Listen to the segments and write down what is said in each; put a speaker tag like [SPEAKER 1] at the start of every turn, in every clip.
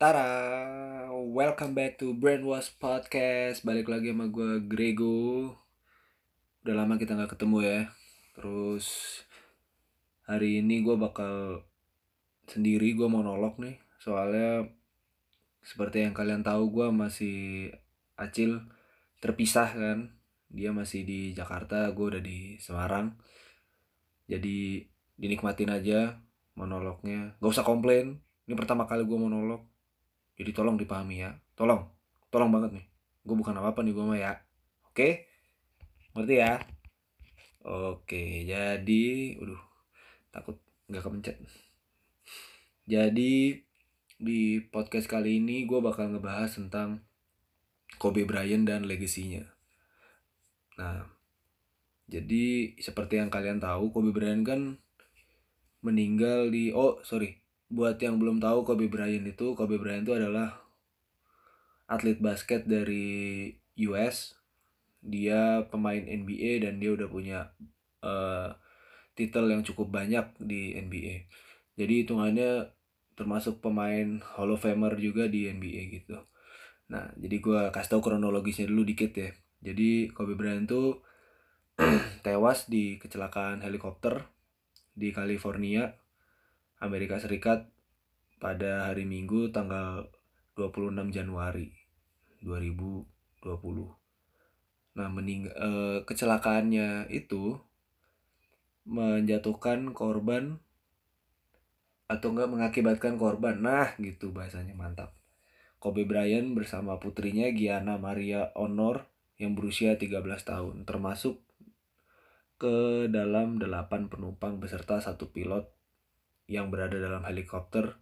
[SPEAKER 1] Tara, welcome back to Brainwash Podcast. Balik lagi sama gue Grego. Udah lama kita nggak ketemu ya. Terus hari ini gue bakal sendiri gue monolog nih. Soalnya seperti yang kalian tahu gue masih Acil terpisah kan. Dia masih di Jakarta, gue udah di Semarang. Jadi dinikmatin aja monolognya. Gak usah komplain. Ini pertama kali gue monolog jadi tolong dipahami ya. Tolong. Tolong banget nih. Gue bukan apa-apa nih gue mah ya. Oke? Ngerti ya? Oke, jadi... Aduh, takut nggak kepencet. Jadi, di podcast kali ini gue bakal ngebahas tentang Kobe Bryant dan legasinya. Nah, jadi seperti yang kalian tahu, Kobe Bryant kan meninggal di... Oh, sorry buat yang belum tahu Kobe Bryant itu Kobe Bryant itu adalah atlet basket dari US dia pemain NBA dan dia udah punya uh, titel yang cukup banyak di NBA jadi hitungannya termasuk pemain Hall of Famer juga di NBA gitu. Nah jadi gue kasih tau kronologisnya dulu dikit ya. Jadi Kobe Bryant tuh tewas di kecelakaan helikopter di California Amerika Serikat pada hari Minggu tanggal 26 Januari 2020. Nah, mening eh, kecelakaannya itu menjatuhkan korban atau enggak mengakibatkan korban. Nah, gitu bahasanya mantap. Kobe Bryant bersama putrinya Gianna Maria Honor yang berusia 13 tahun, termasuk ke dalam 8 penumpang beserta satu pilot yang berada dalam helikopter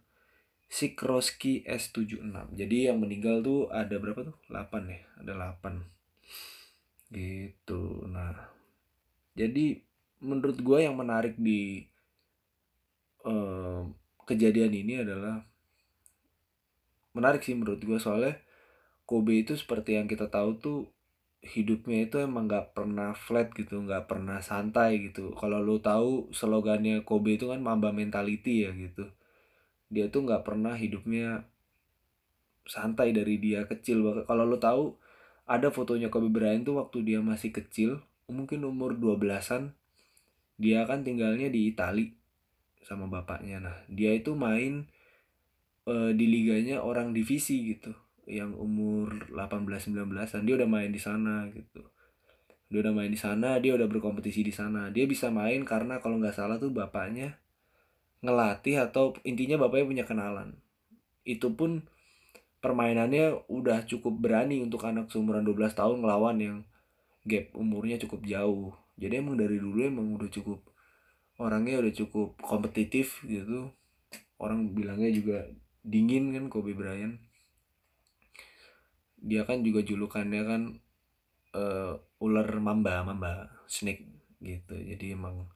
[SPEAKER 1] Sikroski S76. Jadi yang meninggal tuh ada berapa tuh? 8 ya, ada 8. Gitu. Nah, jadi menurut gue yang menarik di uh, kejadian ini adalah menarik sih menurut gue soalnya Kobe itu seperti yang kita tahu tuh hidupnya itu emang nggak pernah flat gitu nggak pernah santai gitu. Kalau lo tahu slogannya Kobe itu kan Mamba mentality ya gitu. Dia tuh nggak pernah hidupnya santai dari dia kecil. Kalau lo tahu ada fotonya Kobe Bryant tuh waktu dia masih kecil mungkin umur 12-an dia kan tinggalnya di Itali sama bapaknya. Nah dia itu main uh, di liganya orang divisi gitu yang umur 18-19an dia udah main di sana gitu. Dia udah main di sana dia udah berkompetisi di sana. Dia bisa main karena kalau nggak salah tuh bapaknya ngelatih atau intinya bapaknya punya kenalan. Itu pun permainannya udah cukup berani untuk anak seumuran 12 tahun ngelawan yang gap umurnya cukup jauh. Jadi emang dari dulu emang udah cukup orangnya udah cukup kompetitif gitu. Orang bilangnya juga dingin kan Kobe Bryant dia kan juga julukannya kan uh, ular mamba mamba snake gitu. Jadi emang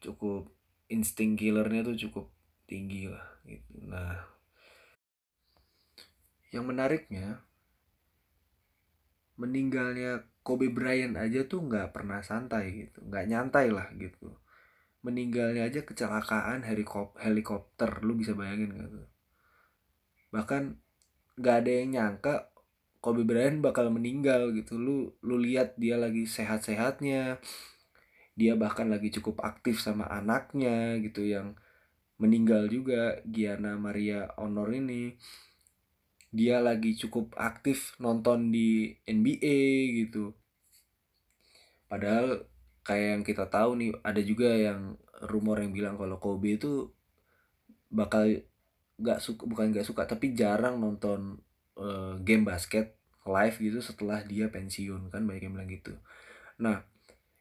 [SPEAKER 1] cukup insting killernya tuh cukup tinggi lah gitu. Nah yang menariknya meninggalnya Kobe Bryant aja tuh nggak pernah santai gitu nggak nyantai lah gitu. Meninggalnya aja kecelakaan helikopter lu bisa bayangin gak tuh? Bahkan nggak ada yang nyangka Kobe Bryant bakal meninggal gitu. Lu lu lihat dia lagi sehat-sehatnya. Dia bahkan lagi cukup aktif sama anaknya gitu yang meninggal juga Gianna Maria Honor ini. Dia lagi cukup aktif nonton di NBA gitu. Padahal kayak yang kita tahu nih ada juga yang rumor yang bilang kalau Kobe itu bakal gak suka bukan gak suka tapi jarang nonton uh, game basket live gitu setelah dia pensiun kan banyak yang bilang gitu. Nah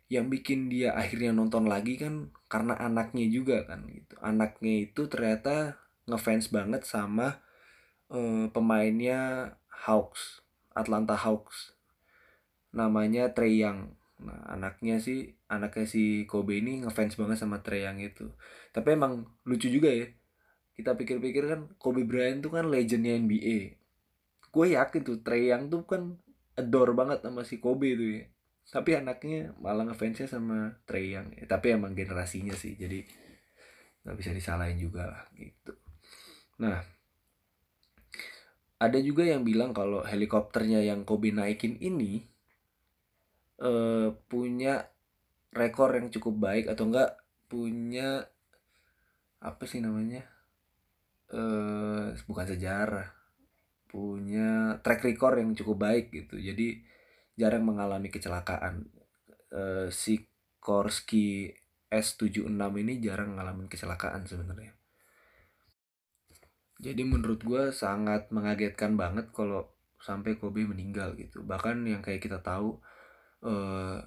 [SPEAKER 1] yang bikin dia akhirnya nonton lagi kan karena anaknya juga kan gitu. Anaknya itu ternyata ngefans banget sama uh, pemainnya Hawks Atlanta Hawks. Namanya Trey Young. Nah anaknya sih anaknya si Kobe ini ngefans banget sama Trey Young itu. Tapi emang lucu juga ya. Kita pikir-pikir kan Kobe Bryant tuh kan legendnya NBA gue yakin tuh Trey Young tuh kan adore banget sama si Kobe tuh ya. Tapi anaknya malah ngefansnya sama Trey Young ya, tapi emang generasinya sih jadi nggak bisa disalahin juga lah gitu. Nah ada juga yang bilang kalau helikopternya yang Kobe naikin ini uh, punya rekor yang cukup baik atau enggak punya apa sih namanya uh, bukan sejarah punya track record yang cukup baik gitu. Jadi jarang mengalami kecelakaan. Uh, si Korski S76 ini jarang ngalamin kecelakaan sebenarnya. Jadi menurut gue sangat mengagetkan banget kalau sampai Kobe meninggal gitu. Bahkan yang kayak kita tahu uh,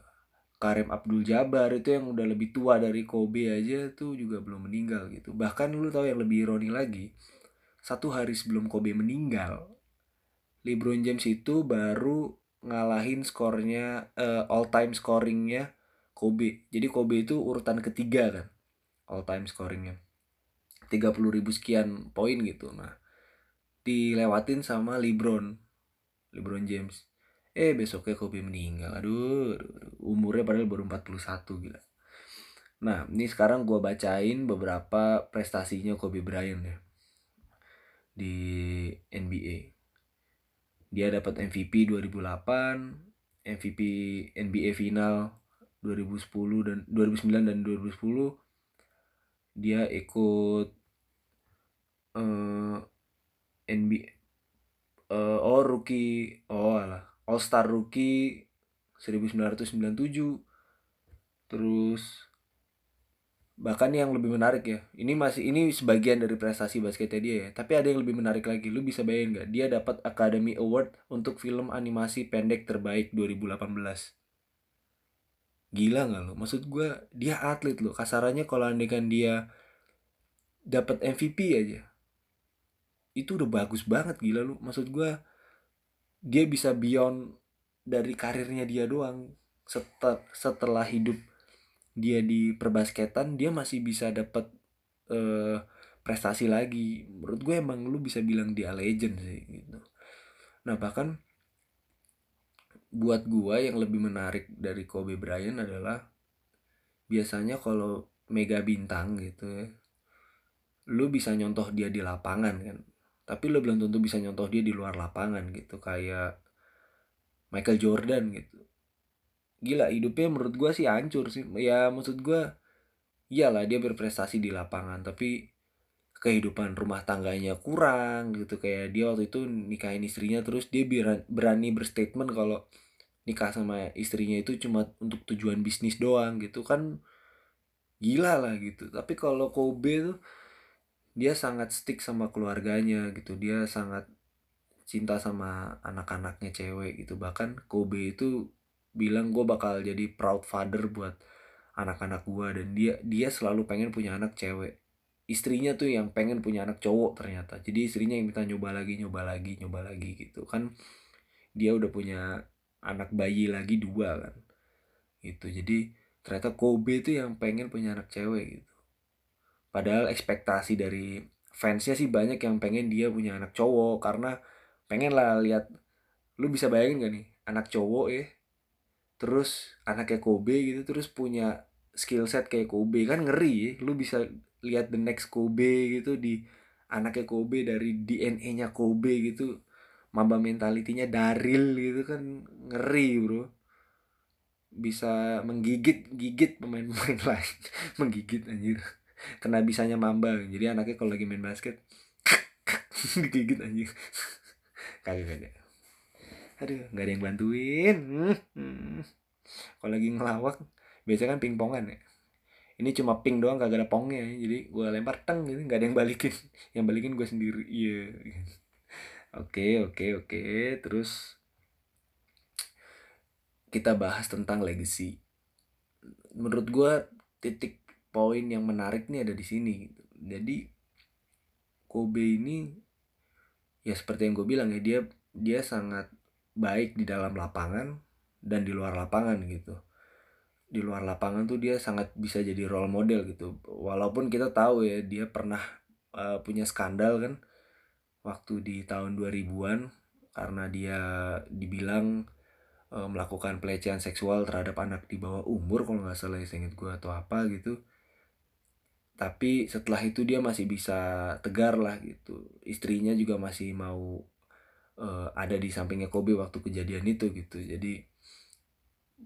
[SPEAKER 1] Karim Abdul Jabbar itu yang udah lebih tua dari Kobe aja tuh juga belum meninggal gitu. Bahkan lu tahu yang lebih ironi lagi satu hari sebelum Kobe meninggal LeBron James itu baru ngalahin skornya uh, all time scoringnya Kobe. Jadi Kobe itu urutan ketiga kan all time scoringnya 30 ribu sekian poin gitu. Nah dilewatin sama LeBron LeBron James. Eh besoknya Kobe meninggal. Aduh. umurnya padahal baru 41 gila. Nah ini sekarang gue bacain beberapa prestasinya Kobe Bryant ya di NBA dia dapat MVP 2008 MVP NBA final 2010 dan 2009 dan 2010 dia ikut uh, eh, NBA uh, eh, oh rookie oh alah All Star rookie 1997 terus bahkan yang lebih menarik ya ini masih ini sebagian dari prestasi basketnya dia ya. Tapi ada yang lebih menarik lagi lu bisa bayangin nggak? Dia dapat Academy Award untuk film animasi pendek terbaik 2018 gila nggak lo maksud gue dia atlet lo kasarannya kalau andekan dia dapat MVP aja itu udah bagus banget gila lu. Maksud gue dia bisa beyond dari karirnya dia doang setelah setelah hidup dia di perbasketan dia masih bisa dapat uh, prestasi lagi. Menurut gue emang lu bisa bilang dia legend sih gitu. Nah bahkan buat gua yang lebih menarik dari Kobe Bryant adalah biasanya kalau mega bintang gitu ya lu bisa nyontoh dia di lapangan kan. Tapi lu belum tentu bisa nyontoh dia di luar lapangan gitu kayak Michael Jordan gitu gila hidupnya menurut gua sih hancur sih. Ya maksud gua iyalah dia berprestasi di lapangan tapi kehidupan rumah tangganya kurang gitu. Kayak dia waktu itu nikahin istrinya terus dia berani berstatement kalau nikah sama istrinya itu cuma untuk tujuan bisnis doang gitu. Kan gila lah gitu. Tapi kalau Kobe tuh dia sangat stick sama keluarganya gitu. Dia sangat cinta sama anak-anaknya cewek gitu. Bahkan Kobe itu bilang gue bakal jadi proud father buat anak-anak gue dan dia dia selalu pengen punya anak cewek. Istrinya tuh yang pengen punya anak cowok ternyata. Jadi istrinya yang minta nyoba lagi nyoba lagi nyoba lagi gitu. Kan dia udah punya anak bayi lagi dua kan itu jadi ternyata Kobe itu yang pengen punya anak cewek gitu. Padahal ekspektasi dari fansnya sih banyak yang pengen dia punya anak cowok. Karena pengen lah lihat lu bisa bayangin gak nih anak cowok ya terus anaknya Kobe gitu terus punya skill set kayak Kobe. Kan ngeri lu bisa lihat the next Kobe gitu di anaknya Kobe dari DNA-nya Kobe gitu mamba mentalitinya Daril gitu kan ngeri bro. Bisa menggigit gigit pemain-pemain lain. Menggigit anjir. Kena bisanya mamba. Jadi anaknya kalau lagi main basket digigit anjir. Kagak kagak aduh nggak ada yang bantuin hmm. kalau lagi ngelawak biasanya kan pingpongan ya ini cuma ping doang kagak ada pongnya jadi gue lempar teng gitu nggak ada yang balikin yang balikin gue sendiri iya yeah. Oke, oke, oke. Terus kita bahas tentang legacy. Menurut gue titik poin yang menarik nih ada di sini. Jadi Kobe ini ya seperti yang gue bilang ya dia dia sangat baik di dalam lapangan dan di luar lapangan gitu. Di luar lapangan tuh dia sangat bisa jadi role model gitu. Walaupun kita tahu ya dia pernah uh, punya skandal kan waktu di tahun 2000-an karena dia dibilang e, melakukan pelecehan seksual terhadap anak di bawah umur kalau nggak salah ya ingat gue atau apa gitu tapi setelah itu dia masih bisa tegar lah gitu istrinya juga masih mau uh, ada di sampingnya Kobe waktu kejadian itu gitu. Jadi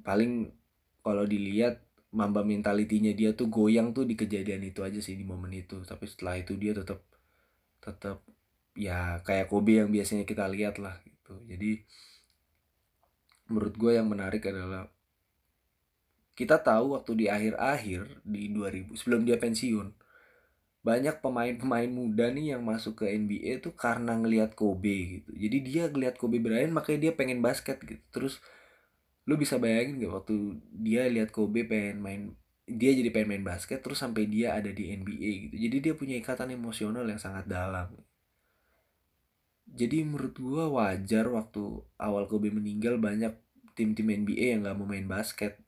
[SPEAKER 1] paling kalau dilihat mamba mentalitinya dia tuh goyang tuh di kejadian itu aja sih di momen itu. Tapi setelah itu dia tetap tetap ya kayak Kobe yang biasanya kita lihat lah gitu. Jadi menurut gue yang menarik adalah kita tahu waktu di akhir-akhir di 2000 sebelum dia pensiun banyak pemain-pemain muda nih yang masuk ke NBA tuh karena ngelihat Kobe gitu. Jadi dia ngelihat Kobe Bryant makanya dia pengen basket gitu. Terus lu bisa bayangin gak waktu dia lihat Kobe pengen main dia jadi pengen main basket terus sampai dia ada di NBA gitu. Jadi dia punya ikatan emosional yang sangat dalam. Jadi menurut gua wajar waktu awal Kobe meninggal banyak tim-tim NBA yang gak mau main basket.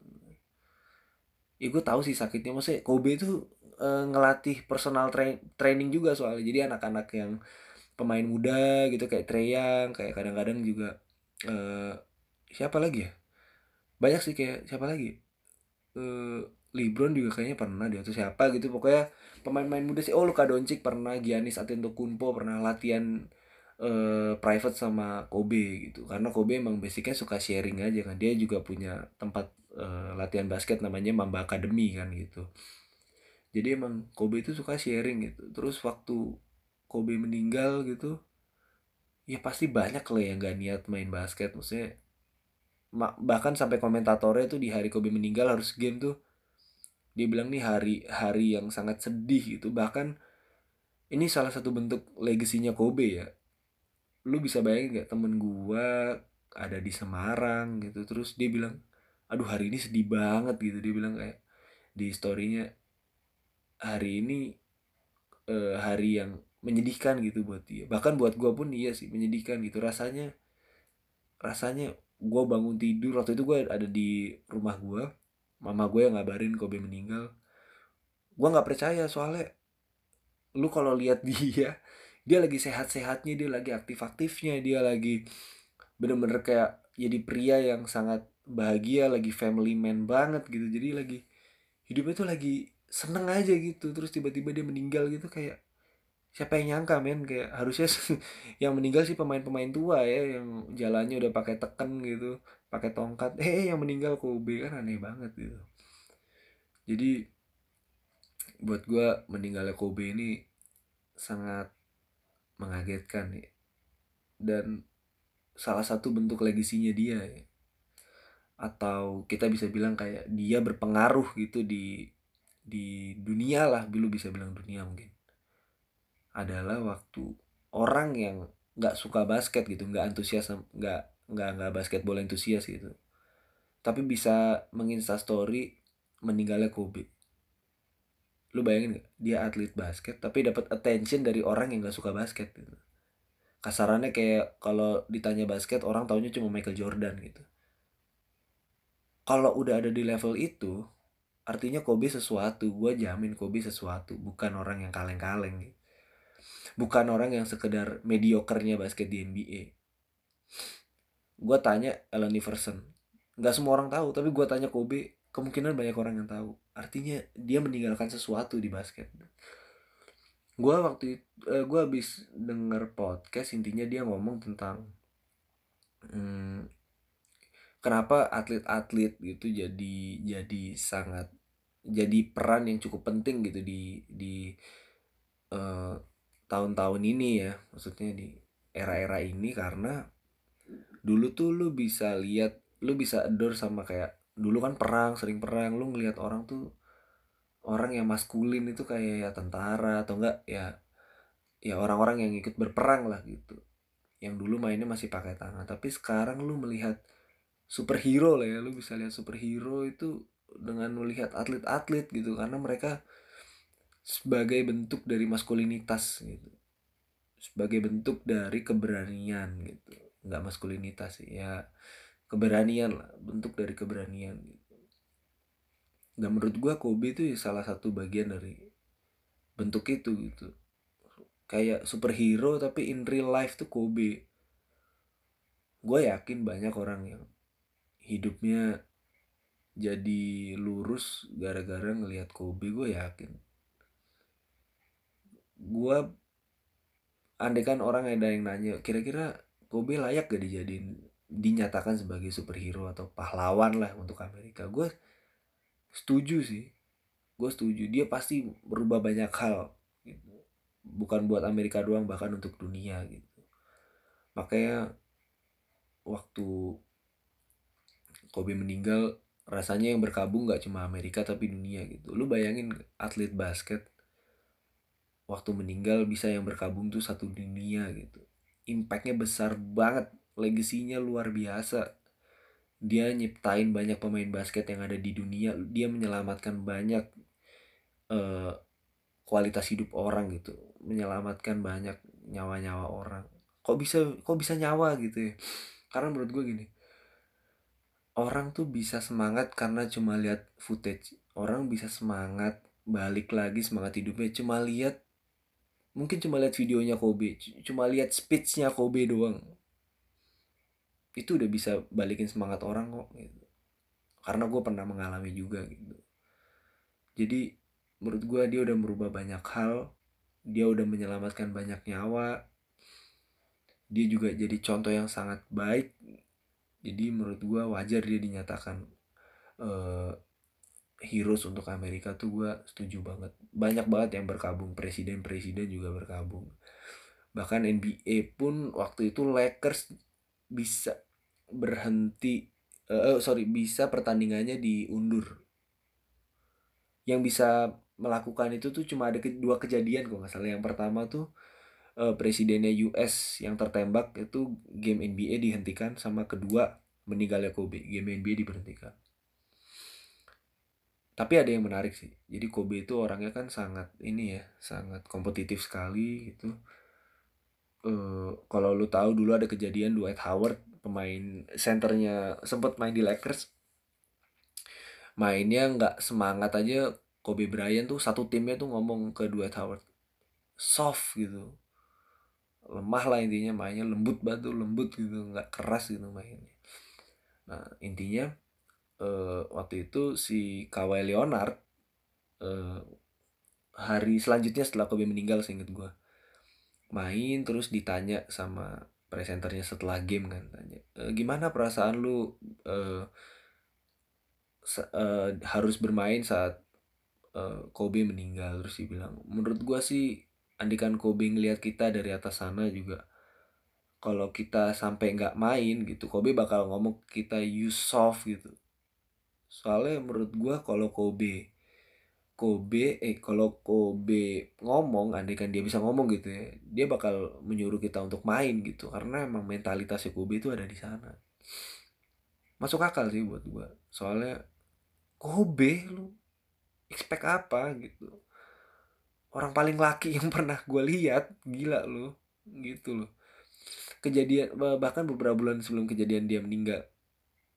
[SPEAKER 1] Ya gue tahu sih sakitnya maksudnya Kobe itu uh, ngelatih personal tra training juga soalnya. Jadi anak-anak yang pemain muda gitu kayak Treyang kayak kadang-kadang juga uh, siapa lagi ya? Banyak sih kayak siapa lagi? Uh, Libron juga kayaknya pernah dia tuh siapa gitu. Pokoknya pemain-pemain muda sih. Oh Luka Doncic pernah Giannis Antetokounmpo pernah latihan uh, private sama Kobe gitu. Karena Kobe emang basicnya suka sharing aja kan. Dia juga punya tempat uh, latihan basket namanya Mamba Academy kan gitu jadi emang Kobe itu suka sharing gitu. Terus waktu Kobe meninggal gitu ya pasti banyak lah yang gak niat main basket. Maksudnya bahkan sampai komentatornya tuh di hari Kobe meninggal harus game tuh dia bilang nih hari hari yang sangat sedih gitu. Bahkan ini salah satu bentuk legasinya Kobe ya. Lu bisa bayangin gak temen gua ada di Semarang gitu terus dia bilang aduh hari ini sedih banget gitu. Dia bilang kayak di storynya hari ini uh, hari yang menyedihkan gitu buat dia. Bahkan buat gue pun iya sih menyedihkan gitu. Rasanya rasanya gue bangun tidur waktu itu gue ada di rumah gue mama gue yang ngabarin Kobe meninggal. Gue nggak percaya soalnya lu kalau lihat dia dia lagi sehat-sehatnya dia lagi aktif-aktifnya dia lagi bener-bener kayak jadi pria yang sangat bahagia lagi family man banget gitu. Jadi lagi hidupnya tuh lagi seneng aja gitu terus tiba-tiba dia meninggal gitu kayak siapa yang nyangka men? Kayak harusnya yang meninggal sih pemain-pemain tua ya yang jalannya udah pakai teken gitu pakai tongkat. Eh yang meninggal Kobe kan aneh banget gitu. Jadi buat gue meninggalnya Kobe ini sangat mengagetkan ya. Dan salah satu bentuk legasinya dia ya. atau kita bisa bilang kayak dia berpengaruh gitu di di dunia lah dulu bisa bilang dunia mungkin. Adalah waktu orang yang nggak suka basket gitu nggak antusias nggak nggak nggak basketball antusias gitu. Tapi bisa story meninggalnya Kobe. Lu bayangin gak dia atlet basket tapi dapat attention dari orang yang nggak suka basket gitu. Kasarannya kayak kalau ditanya basket orang taunya cuma Michael Jordan gitu. Kalau udah ada di level itu artinya Kobe sesuatu gue jamin Kobe sesuatu bukan orang yang kaleng-kaleng. Bukan orang yang sekedar mediokernya basket di NBA gue tanya Allen Iverson. Nggak semua orang tahu tapi gue tanya Kobe kemungkinan banyak orang yang tahu. Artinya dia meninggalkan sesuatu di basket. Gue waktu uh, eh, gue habis denger podcast intinya dia ngomong tentang hmm, kenapa atlet-atlet gitu jadi jadi sangat jadi peran yang cukup penting gitu di di eh, tahun-tahun ini ya. Maksudnya di era-era ini karena dulu tuh lu bisa lihat lu bisa adore sama kayak dulu kan perang sering perang lu ngelihat orang tuh orang yang maskulin itu kayak ya tentara atau enggak ya ya orang-orang yang ikut berperang lah gitu. Yang dulu mainnya masih pakai tangan. Tapi sekarang lu melihat superhero lah ya lu bisa lihat superhero itu dengan melihat atlet-atlet gitu karena mereka sebagai bentuk dari maskulinitas gitu. Sebagai bentuk dari keberanian gitu. Nggak maskulinitas ya keberanian lah bentuk dari keberanian gitu. Dan menurut gua Kobe itu ya salah satu bagian dari bentuk itu gitu. Kayak superhero tapi in real life tuh Kobe. Gue yakin banyak orang yang hidupnya jadi lurus gara-gara ngelihat Kobe gue yakin. Gue andai kan orang ada yang nanya kira-kira Kobe layak gak dijadiin dinyatakan sebagai superhero atau pahlawan lah untuk Amerika? Gue setuju sih. Gue setuju. Dia pasti berubah banyak hal gitu. bukan buat Amerika doang bahkan untuk dunia gitu. Makanya waktu Kobe meninggal rasanya yang berkabung gak cuma Amerika tapi dunia gitu. Lu bayangin atlet basket waktu meninggal bisa yang berkabung tuh satu dunia gitu. Impactnya besar banget legasinya luar biasa. Dia nyiptain banyak pemain basket yang ada di dunia dia menyelamatkan banyak uh, kualitas hidup orang gitu menyelamatkan banyak nyawa-nyawa orang. Kok bisa kok bisa nyawa gitu ya? Karena menurut gue gini orang tuh bisa semangat karena cuma lihat footage. Orang bisa semangat balik lagi semangat hidupnya. Cuma lihat mungkin cuma lihat videonya Kobe. Cuma lihat speechnya Kobe doang. Itu udah bisa balikin semangat orang kok gitu. Karena gue pernah mengalami juga gitu. Jadi menurut gue dia udah merubah banyak hal. Dia udah menyelamatkan banyak nyawa. Dia juga jadi contoh yang sangat baik jadi menurut gue wajar dia dinyatakan uh, heroes untuk Amerika tuh gue setuju banget. Banyak banget yang berkabung presiden-presiden juga berkabung. Bahkan NBA pun waktu itu Lakers bisa berhenti uh, sorry bisa pertandingannya diundur. Yang bisa melakukan itu tuh cuma ada dua kejadian kok nggak salah. Yang pertama tuh uh, presidennya US yang tertembak itu game NBA dihentikan sama kedua meninggalnya Kobe. Game NBA diberhentikan. Tapi ada yang menarik sih. Jadi Kobe itu orangnya kan sangat ini ya sangat kompetitif sekali gitu. Uh, kalau lu tahu dulu ada kejadian Dwight Howard pemain centernya sempat main di Lakers. Mainnya nggak semangat aja. Kobe Bryant tuh satu timnya tuh ngomong ke Dwight Howard soft gitu lemah lah intinya mainnya lembut batu lembut gitu nggak keras gitu mainnya. Nah intinya uh, waktu itu si Kawhi Leonard uh, hari selanjutnya setelah Kobe meninggal seinget gue main terus ditanya sama presenternya setelah game kan tanya e, gimana perasaan lu uh, uh, harus bermain saat uh, Kobe meninggal? Terus dia bilang menurut gue sih andikan Kobe ngeliat kita dari atas sana juga. Kalau kita sampai nggak main gitu Kobe bakal ngomong kita use soft gitu. Soalnya menurut gue kalau Kobe Kobe eh kalau Kobe ngomong andai kan dia bisa ngomong gitu ya dia bakal menyuruh kita untuk main gitu. Karena emang mentalitasnya Kobe itu ada di sana. Masuk akal sih buat gue soalnya Kobe lu expect apa? gitu orang paling laki yang pernah gue lihat gila loh gitu loh. Kejadian bahkan beberapa bulan sebelum kejadian dia meninggal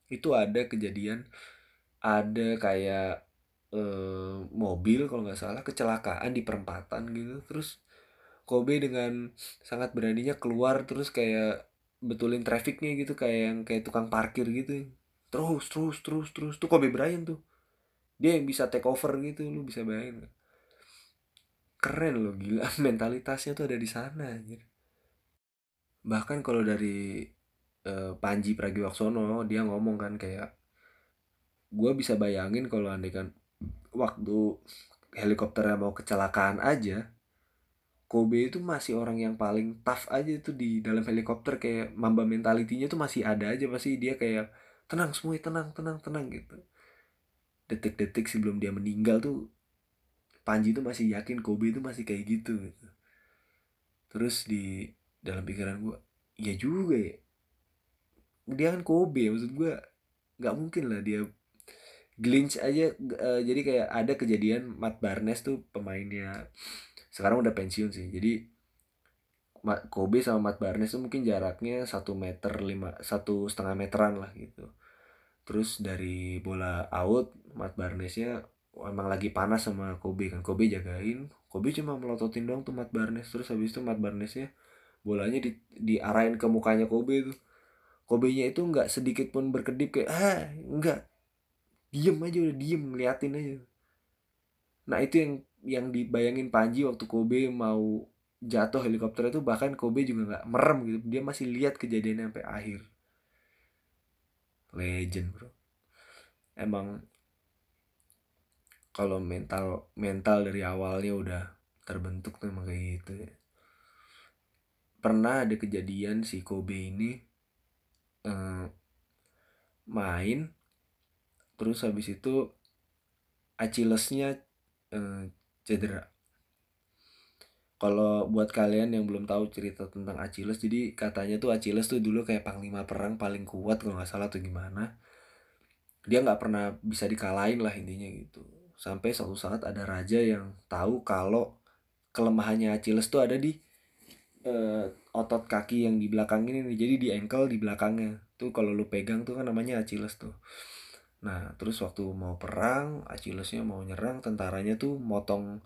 [SPEAKER 1] itu ada kejadian ada kayak eh, mobil kalau nggak salah kecelakaan di perempatan gitu. Terus Kobe dengan sangat beraninya keluar terus kayak betulin trafficnya gitu kayak yang kayak tukang parkir gitu. Terus terus terus terus. Tuh Kobe Bryant tuh. Dia yang bisa take over gitu lu bisa bayangin keren loh gila. Mentalitasnya tuh ada di sana anjir. Bahkan kalau dari uh, Panji Pragiwaksono dia ngomong kan kayak gue bisa bayangin kalau andai kan waktu helikopternya mau kecelakaan aja Kobe itu masih orang yang paling tough aja itu di dalam helikopter. Kayak mamba mentalitinya tuh masih ada aja pasti dia kayak tenang semua tenang tenang tenang gitu. Detik-detik sebelum dia meninggal tuh Panji tuh masih yakin Kobe itu masih kayak gitu gitu. Terus di dalam pikiran gue ya juga ya. Dia kan Kobe maksud gue nggak mungkin lah dia glitch aja uh, jadi kayak ada kejadian Matt Barnes tuh pemainnya sekarang udah pensiun sih. Jadi Kobe sama Matt Barnes tuh mungkin jaraknya satu meter lima satu setengah meteran lah gitu. Terus dari bola out Matt Barnesnya emang lagi panas sama Kobe kan? Kobe jagain. Kobe cuma melototin dong tuh Matt Barnes. Terus habis itu Matt Barnes ya bolanya di diarahin ke mukanya Kobe tuh. Kobe nya itu nggak sedikit pun berkedip kayak ah nggak. Diem aja udah diem ngeliatin aja. Nah itu yang yang dibayangin Panji waktu Kobe mau jatuh helikopter itu bahkan Kobe juga nggak merem gitu. Dia masih lihat kejadiannya sampai akhir. Legend bro. Emang kalau mental mental dari awalnya udah terbentuk tuh emang kayak gitu ya. Pernah ada kejadian si Kobe ini eh, main terus habis itu Achillesnya eh, cedera. Kalau buat kalian yang belum tahu cerita tentang Achilles jadi katanya tuh Achilles tuh dulu kayak panglima perang paling kuat kalau nggak salah tuh gimana. Dia nggak pernah bisa dikalahin lah intinya gitu sampai suatu saat ada raja yang tahu kalau kelemahannya Achilles tuh ada di uh, otot kaki yang di belakang ini nih. Jadi di ankle di belakangnya. Tuh kalau lu pegang tuh kan namanya Achilles tuh. Nah terus waktu mau perang Achillesnya mau nyerang tentaranya tuh motong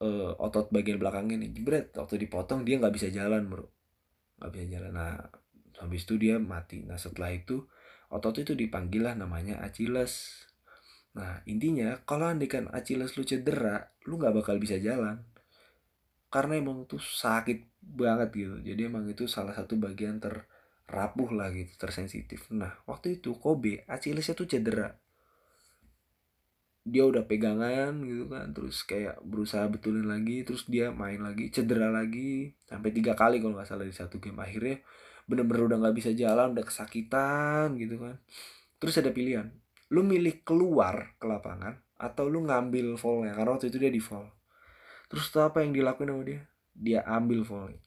[SPEAKER 1] uh, otot bagian belakangnya nih. Jebret waktu dipotong dia nggak bisa jalan bro. Nggak bisa jalan. Nah habis itu dia mati. Nah setelah itu otot itu dipanggil lah namanya Achilles nah intinya kalau andikan Achilles lu cedera lu nggak bakal bisa jalan. Karena emang tuh sakit banget gitu. Jadi emang itu salah satu bagian terrapuh lah gitu tersensitif. Nah waktu itu Kobe Achillesnya tuh cedera. Dia udah pegangan gitu kan terus kayak berusaha betulin lagi terus dia main lagi cedera lagi. Sampai tiga kali kalau nggak salah di satu game. Akhirnya bener-bener udah nggak bisa jalan udah kesakitan gitu kan. Terus ada pilihan lu milih keluar ke lapangan atau lu ngambil fallnya? Karena waktu itu dia di fall. Terus tuh apa yang dilakuin sama dia? Dia ambil volley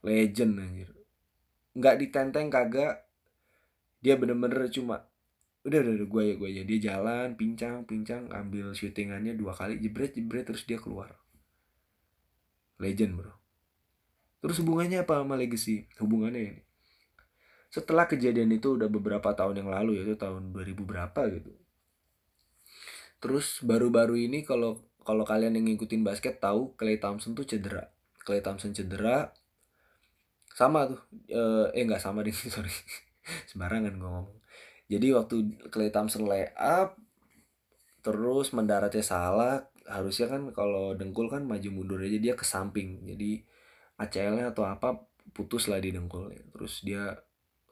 [SPEAKER 1] legend anjir. Nggak ditenteng kagak. Dia bener-bener cuma udah udah, udah gue ya gue ya. Dia jalan pincang pincang ambil syutingannya dua kali jebret jebret terus dia keluar. Legend bro. Terus hubungannya apa sama legacy? Hubungannya ini setelah kejadian itu udah beberapa tahun yang lalu yaitu tahun 2000 berapa gitu. Terus baru-baru ini kalau kalau kalian yang ngikutin basket tahu Clay Thompson tuh cedera. Clay Thompson cedera. Sama tuh eh, eh nggak sama deh sorry. Sembarangan gue ngomong. Jadi waktu Clay Thompson lay up terus mendaratnya salah harusnya kan kalau dengkul kan maju mundur aja dia ke samping. Jadi ACL-nya atau apa putus lah di dengkulnya. Terus dia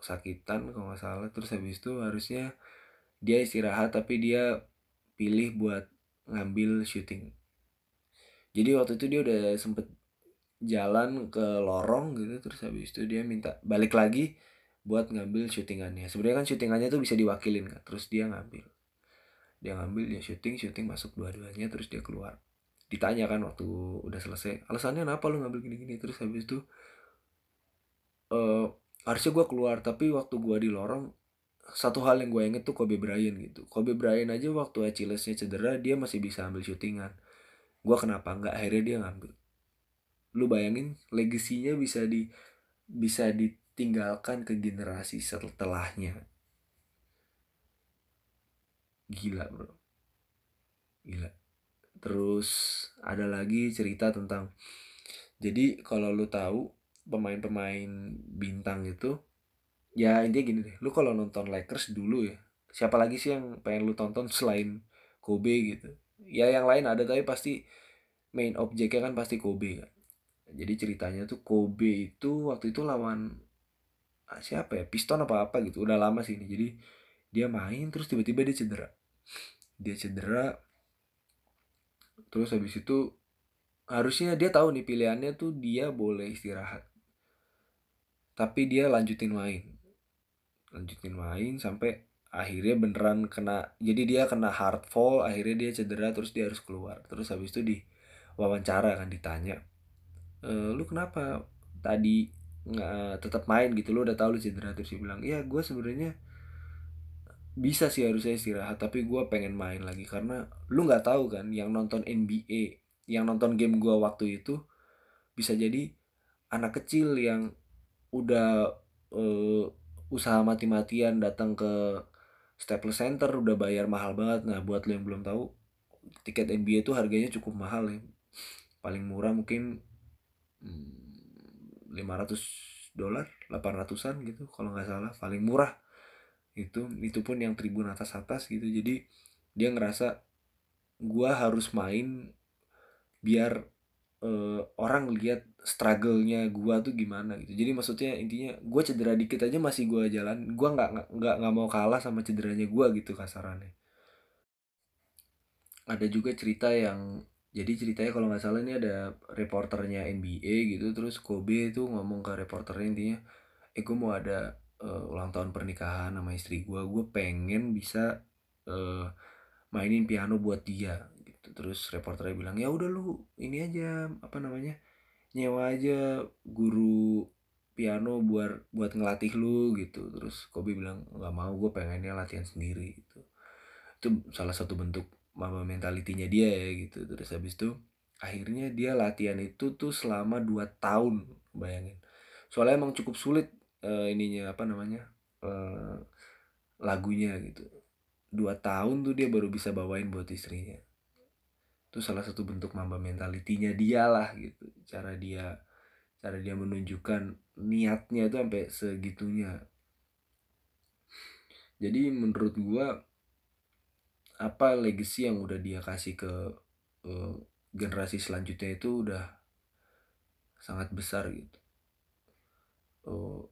[SPEAKER 1] sakitan kalau nggak salah. Terus habis itu harusnya dia istirahat tapi dia pilih buat ngambil syuting. Jadi waktu itu dia udah sempet jalan ke lorong gitu terus habis itu dia minta balik lagi buat ngambil syutingannya. Sebenarnya kan syutingannya tuh bisa diwakilin kan terus dia ngambil. Dia ngambil dia syuting syuting masuk dua-duanya terus dia keluar. Ditanya kan waktu udah selesai alasannya kenapa lu ngambil gini-gini? Terus habis itu uh, harusnya gue keluar tapi waktu gue di lorong satu hal yang gue inget tuh Kobe Bryant gitu. Kobe Bryant aja waktu Achillesnya cedera dia masih bisa ambil syutingan. Gue kenapa nggak? Akhirnya dia ngambil. Lu bayangin legasinya bisa di bisa ditinggalkan ke generasi setelahnya. Gila bro. Gila. Terus ada lagi cerita tentang jadi kalau lu tahu pemain-pemain bintang itu ya intinya gini deh lu kalau nonton Lakers dulu ya siapa lagi sih yang pengen lu tonton selain Kobe gitu? Ya yang lain ada tapi pasti main objeknya kan pasti Kobe kan jadi ceritanya tuh Kobe itu waktu itu lawan ah, siapa ya? Piston apa apa gitu udah lama sih ini. Jadi dia main terus tiba-tiba dia cedera. Dia cedera terus habis itu harusnya dia tahu nih pilihannya tuh dia boleh istirahat tapi dia lanjutin main. Lanjutin main sampai akhirnya beneran kena jadi dia kena hard fall akhirnya dia cedera terus dia harus keluar. Terus habis itu di wawancara kan ditanya e, lu kenapa tadi nggak tetap main gitu? Lu udah tahu lu cedera? Terus dia bilang iya gue sebenarnya bisa sih harusnya istirahat tapi gue pengen main lagi karena lu nggak tahu kan yang nonton NBA yang nonton game gue waktu itu bisa jadi anak kecil yang udah uh, usaha mati-matian datang ke Staples Center udah bayar mahal banget. Nah buat lo yang belum tahu tiket NBA itu harganya cukup mahal ya. Paling murah mungkin hmm, 500 dolar 800an gitu kalau nggak salah. Paling murah. Itu itu pun yang tribun atas atas gitu. Jadi dia ngerasa gua harus main biar uh, orang lihat struggle-nya gua tuh gimana gitu. Jadi maksudnya intinya gua cedera dikit aja masih gua jalan gua nggak nggak nggak mau kalah sama cederanya gua gitu kasarannya. Ada juga cerita yang jadi ceritanya kalau nggak salah ini ada reporternya NBA gitu terus Kobe itu ngomong ke reporternya intinya eh gue mau ada uh, ulang tahun pernikahan sama istri gue gue pengen bisa uh, mainin piano buat dia terus reporternya bilang ya udah lu ini aja apa namanya nyewa aja guru piano buat buat ngelatih lu gitu. Terus Kobe bilang nggak mau gue pengennya latihan sendiri gitu. Itu salah satu bentuk mama mentalitinya dia ya gitu. Terus habis itu akhirnya dia latihan itu tuh selama 2 tahun bayangin. Soalnya emang cukup sulit uh, ininya apa namanya uh, lagunya gitu. Dua tahun tuh dia baru bisa bawain buat istrinya itu salah satu bentuk mamba mentalitinya dia lah gitu. Cara dia cara dia menunjukkan niatnya itu sampai segitunya. Jadi menurut gua apa legacy yang udah dia kasih ke uh, generasi selanjutnya itu udah sangat besar gitu. Uh,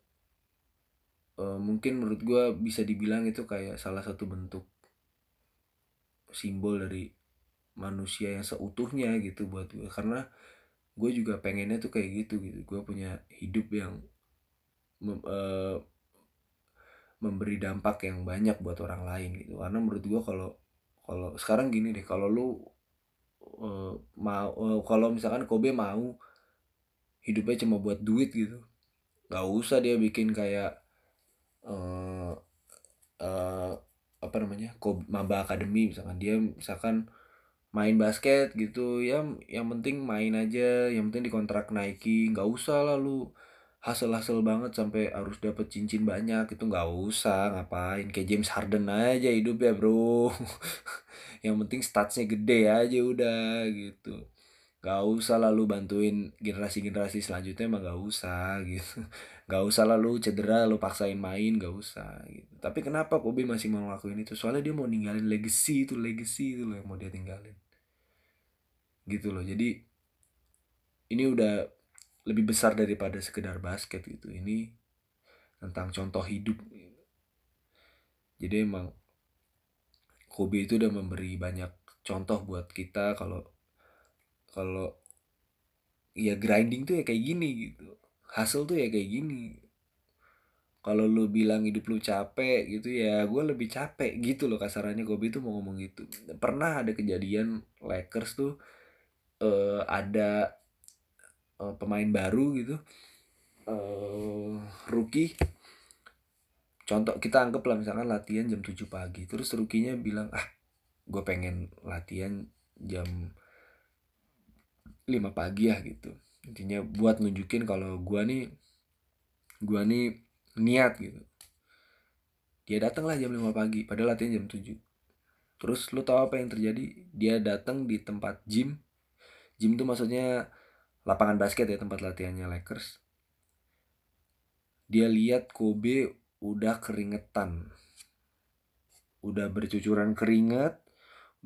[SPEAKER 1] uh, mungkin menurut gue bisa dibilang itu kayak salah satu bentuk simbol dari manusia yang seutuhnya gitu buat gue karena gue juga pengennya tuh kayak gitu gitu. Gue punya hidup yang mem, uh, memberi dampak yang banyak buat orang lain gitu. Karena menurut gue kalau kalau sekarang gini deh kalau lu uh, mau uh, kalau misalkan Kobe mau hidupnya cuma buat duit gitu nggak usah dia bikin kayak uh, uh, apa namanya Kobe, Mamba Academy misalkan. Dia misalkan main basket gitu ya yang penting main aja yang penting dikontrak Nike nggak usah lah lu hasil-hasil banget sampai harus dapet cincin banyak itu nggak usah ngapain kayak James Harden aja hidup ya bro. Yang penting statsnya gede aja udah gitu. Nggak usah lalu bantuin generasi-generasi selanjutnya emang nggak usah gitu. Nggak usah lalu cedera lalu paksain main nggak usah gitu. Tapi kenapa Kobe masih mau ngelakuin itu? Soalnya dia mau ninggalin legacy itu legacy itu loh yang mau dia tinggalin gitu loh. Jadi ini udah lebih besar daripada sekedar basket gitu. Ini tentang contoh hidup. Jadi emang Kobe itu udah memberi banyak contoh buat kita kalau kalau ya grinding tuh ya kayak gini gitu. Hasil tuh ya kayak gini. Kalau lu bilang hidup lu capek gitu ya gue lebih capek gitu loh kasarannya Kobe tuh mau ngomong gitu. Pernah ada kejadian Lakers tuh uh, ada uh, pemain baru gitu uh, rookie. Contoh kita anggap lah misalkan latihan jam 7 pagi terus rukinya bilang ah gue pengen latihan jam 5 pagi ya gitu. Intinya buat nunjukin kalau gue nih gue nih niat gitu. Dia datang lah jam 5 pagi padahal latihan jam 7 terus lu tahu apa yang terjadi? Dia datang di tempat gym gym itu maksudnya lapangan basket ya tempat latihannya Lakers. Dia lihat Kobe udah keringetan. Udah bercucuran keringat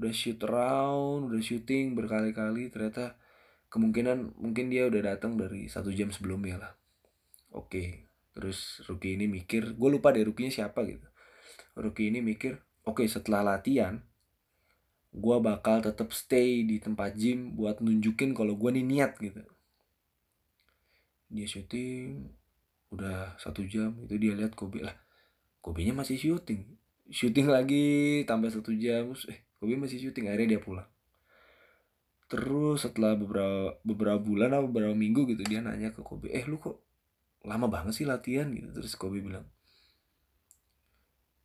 [SPEAKER 1] udah shoot around udah shooting berkali-kali ternyata kemungkinan mungkin dia udah datang dari satu jam sebelumnya lah. Oke terus rookie ini mikir gue lupa deh rookie siapa gitu. Rookie ini mikir oke setelah latihan gue bakal tetap stay di tempat gym buat nunjukin kalau gue nih niat gitu. Dia syuting udah satu jam itu dia lihat Kobe. Lah Kobe nya masih syuting. Syuting lagi tambah satu jam eh Kobe masih syuting akhirnya dia pulang. Terus setelah beberapa beberapa bulan atau beberapa minggu gitu dia nanya ke Kobe eh lu kok lama banget sih latihan? Gitu. Terus Kobe bilang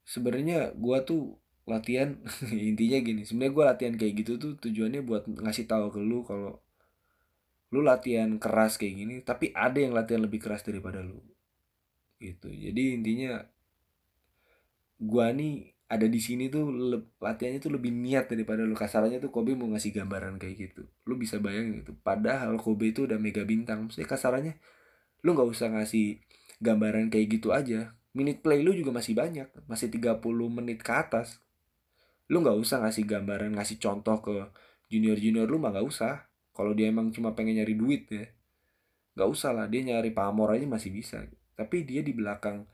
[SPEAKER 1] sebenarnya gua tuh latihan. Intinya gini sebenarnya gue latihan kayak gitu tuh tujuannya buat ngasih tahu ke lu kalau lu latihan keras kayak gini tapi ada yang latihan lebih keras daripada lu. Gitu. Jadi intinya gua nih ada di sini tuh latihannya tuh lebih niat daripada lu. Kasarannya tuh Kobe mau ngasih gambaran kayak gitu. Lu bisa bayangin gitu padahal Kobe itu udah mega bintang. Maksudnya kasarannya lu nggak usah ngasih gambaran kayak gitu aja. Minute play lu juga masih banyak. Masih 30 menit ke atas lu nggak usah ngasih gambaran ngasih contoh ke junior junior lu mah nggak usah. Kalau dia emang cuma pengen nyari duit ya nggak usah lah. Dia nyari pamor aja masih bisa. Tapi dia di belakang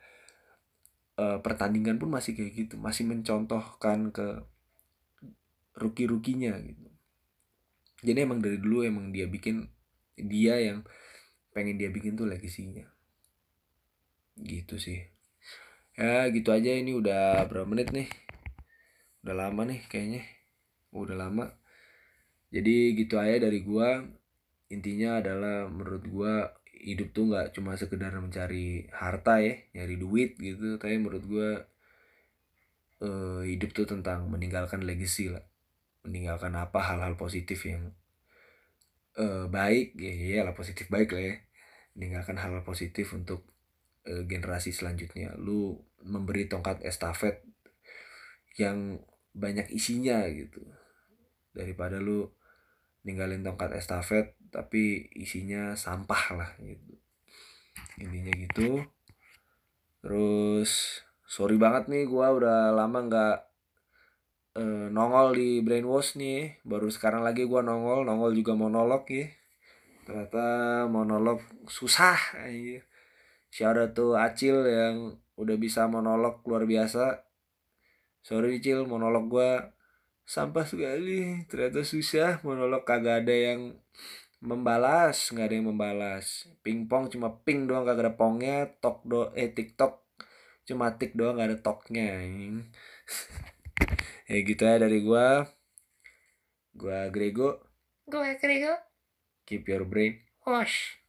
[SPEAKER 1] uh, pertandingan pun masih kayak gitu. Masih mencontohkan ke ruki-rukinya gitu. Jadi emang dari dulu emang dia bikin dia yang pengen dia bikin tuh legasinya. Gitu sih. Ya gitu aja. Ini udah berapa menit nih udah lama nih kayaknya. Udah lama. Jadi gitu aja dari gua. Intinya adalah menurut gua hidup tuh nggak cuma sekedar mencari harta ya nyari duit gitu. Tapi menurut gua uh, hidup tuh tentang meninggalkan legacy lah. Meninggalkan apa hal-hal positif yang uh, baik ya ya lah positif baik lah ya. Meninggalkan hal-hal positif untuk uh, generasi selanjutnya. Lu memberi tongkat estafet yang banyak isinya gitu. Daripada lu ninggalin tongkat estafet tapi isinya sampah lah gitu. Intinya gitu. Terus sorry banget nih gua udah lama nggak uh, nongol di brainwash nih. Baru sekarang lagi gua nongol nongol juga monolog ya ternyata monolog susah aja shout tuh Acil yang udah bisa monolog luar biasa sorry Cil monolog gua sampah sekali. Ternyata susah monolog kagak ada yang membalas nggak ada yang membalas. Pingpong cuma ping doang kagak ada pongnya. Tok do eh tiktok cuma tik doang gak ada toknya ya gitu ya dari gua. Gua Grego.
[SPEAKER 2] Gua Grego.
[SPEAKER 1] Keep your brain.
[SPEAKER 2] Wash